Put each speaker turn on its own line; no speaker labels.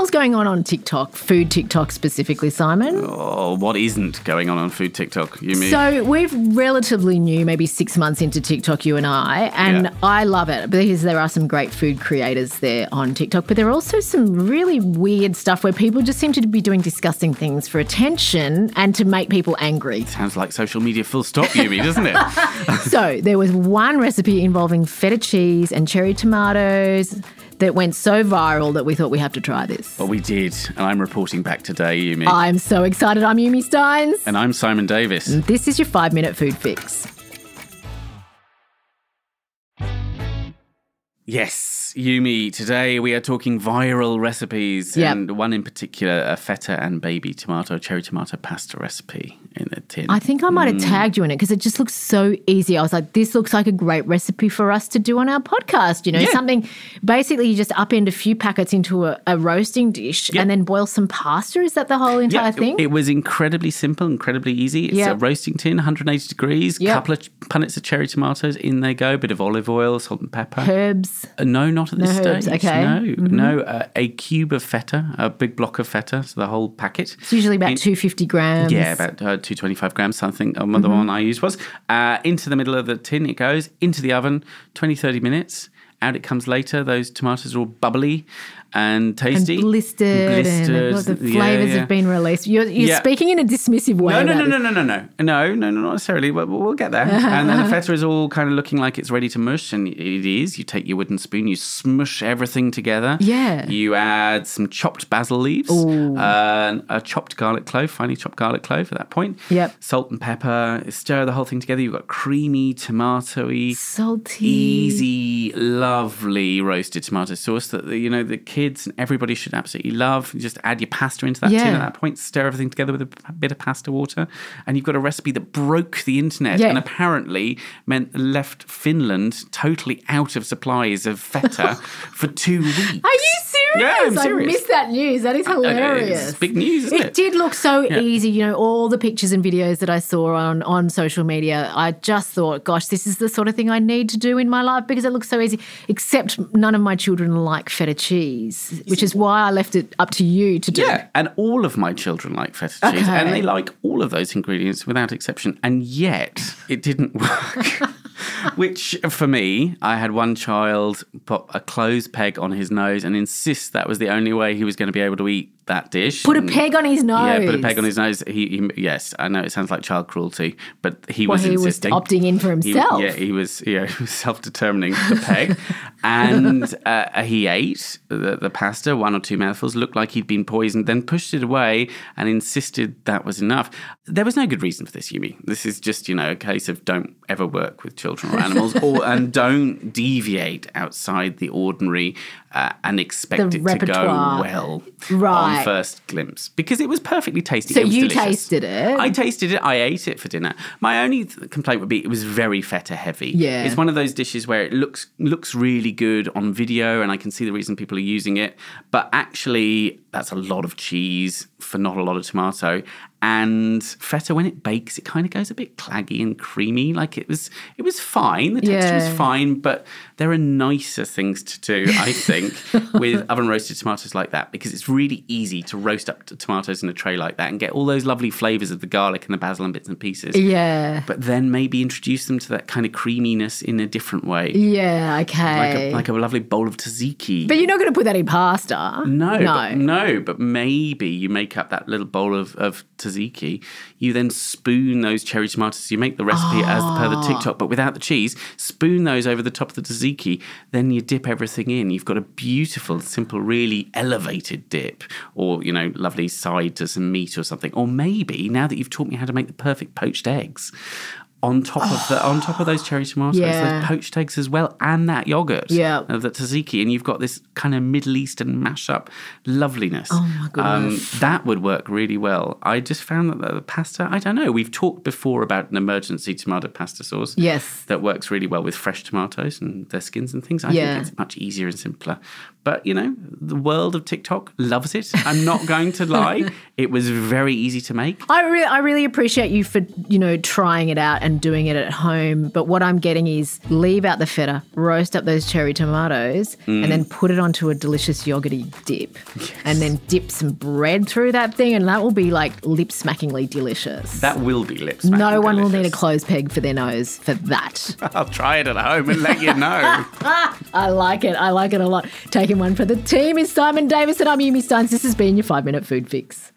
hell's going on on TikTok? Food TikTok specifically, Simon.
Oh, what isn't going on on food TikTok? You mean?
So we're relatively new, maybe six months into TikTok, you and I, and
Yeah.
I love it because there are some great food creators there on TikTok, but there are also some really weird stuff where people just seem to be doing disgusting things for attention and to make people angry.
Sounds like social media full stop, Yumi, doesn't it?
so there was one recipe involving feta cheese and cherry tomatoes that went so viral that we thought we have to try this.
Well, we did, and I'm reporting back today, Yumi.
I'm so excited. I'm Yumi Stynes.
and I'm Simon Davis.
This is your five minute food fix.
Yes, Yumi, today we are talking viral recipes,
Yep.
and one in particular, a feta and baby tomato, cherry tomato pasta recipe
I think I might have tagged you in it because it just looks so easy. I was like, this looks like a great recipe for us to do on our podcast. You know,
Yeah.
something basically you just upend a few packets into a, a roasting dish and then boil some pasta. Is that the whole entire thing?
It, it was incredibly simple, incredibly easy. It's
Yeah.
a roasting tin, 180 degrees,
Yeah.
couple of punnets of cherry tomatoes, in they go, a bit of olive oil, salt and pepper.
Herbs.
Uh, no, not at this
No herbs,
stage.
okay. Mm-hmm.
No, no. Uh, a cube of feta, a big block of feta, so the whole packet.
It's usually about
In-
250 grams.
Yeah, about uh, 225 grams, something. Um,
Mm-hmm.
The one I used was. Uh, into the middle of the tin it goes, into the oven, 20, 30 minutes. Out it comes later. Those tomatoes are all bubbly and
and
tasty.
blistered, and the flavors
yeah.
have been released. You're, you're
Yeah.
speaking in a dismissive way.
No, no, no, no, no, no, no, no, no, no, not necessarily. But we'll get there. and then the feta is all kind of looking like it's ready to mush, and it is. You take your wooden spoon, you smush everything together.
Yeah.
You add some chopped basil leaves, uh, a chopped garlic clove, finely chopped garlic clove at that point.
Yep.
Salt and pepper. Stir the whole thing together. You've got creamy, tomatoey,
Salty.
easy, lovely roasted tomato sauce that you know the kids and everybody should absolutely love. You just add your pasta into that tin at that point, stir everything together with a bit of pasta water, and you've got a recipe that broke the internet
Yeah.
and apparently meant left Finland totally out of supplies of feta for two weeks.
Are you serious?
Yeah, I'm
I missed that news. That is uh, hilarious.
It's big news, isn't
It
it?
did look so easy. You know, all the pictures and videos that I saw on, on social media, I just thought, gosh, this is the sort of thing I need to do in my life because it looks so easy. Except none of my children like feta cheese, which is why I left it up to you to do.
Yeah, and all of my children like feta cheese,
Okay.
and they like all of those ingredients without exception, and yet it didn't work. Which, for me, I had one child put a clothes peg on his nose and insist that was the only way he was going to be able to eat that dish.
Put a
And-
peg on his nose.
Yeah, put a peg on his nose. He, he yes, I know it sounds like child cruelty, but he
Well,
was
he was
insisting.
opting in for
He-
himself.
yeah, he was. Yeah, he was self-determining the peg, and uh, he ate the, the pasta, one or two mouthfuls. Looked like he'd been poisoned. Then pushed it away and insisted that was enough. There was no good reason for this, Yumi. This is just you know a case of don't ever work with children or animals, or and don't deviate outside the ordinary uh, and expect
The
it
repertoire.
to go well
Right.
on first glimpse because it was perfectly tasty.
So you
delicious.
tasted it?
I tasted it. I ate it for dinner. My only th- complaint would be it was very feta heavy.
Yeah.
it's one of those dishes where it looks looks really good on video, and I can see the reason people are using it. But actually, that's a lot of cheese for not a lot of tomato. And feta, when it bakes, it kind of goes a bit claggy and creamy. Like it was, it was fine. The texture was fine, but there are nicer things to do, I think, with oven roasted tomatoes like that because it's really easy to roast up tomatoes in a tray like that and get all those lovely flavors of the garlic and the basil and bits and pieces.
Yeah.
But then maybe introduce them to that kind of creaminess in a different way,
Yeah,
like
okay.
a, like a lovely bowl of tzatziki.
but you're not going to put that in pasta.
No,
No.
But, no, but maybe you make up that little bowl of, of tzatziki. You then spoon those cherry tomatoes. You make the recipe as per the
Ah.
TikTok, but without the cheese. Spoon those over the top of the tzatziki. Then you dip everything in. You've got a beautiful, simple, really elevated dip, or you know, lovely side to some meat or something. Or maybe now that you've taught me how to make the perfect poached eggs. On top of the on top of those cherry tomatoes,
Yeah.
those poached eggs as well, and that yogurt
Yeah.
of the tzatziki, and you've got this kind of Middle Eastern mashup loveliness.
Oh, my goodness.
Um, that would work really well. I just found that the pasta, I don't know, we've talked before about an emergency tomato pasta sauce.
Yes.
That works really well with fresh tomatoes and their skins and things. I
Yeah.
think it's much easier and simpler. But, you know, the world of TikTok loves it. I'm not going to lie. It was very easy to make.
I really, I really appreciate you for you know trying it out and and doing it at home. But what I'm getting is leave out the feta, roast up those cherry tomatoes,
Mm.
and then put it onto a delicious yogurty dip. And then dip some bread through that thing, and that will be like lip smackingly delicious.
That will be lips.
no one will need a clothes peg for their nose for that.
I'll try it at home and let you know.
I like it. I like it a lot. Taking one for the team is Simon Davis and I'm Yumi Stynes. This has been your five minute food fix.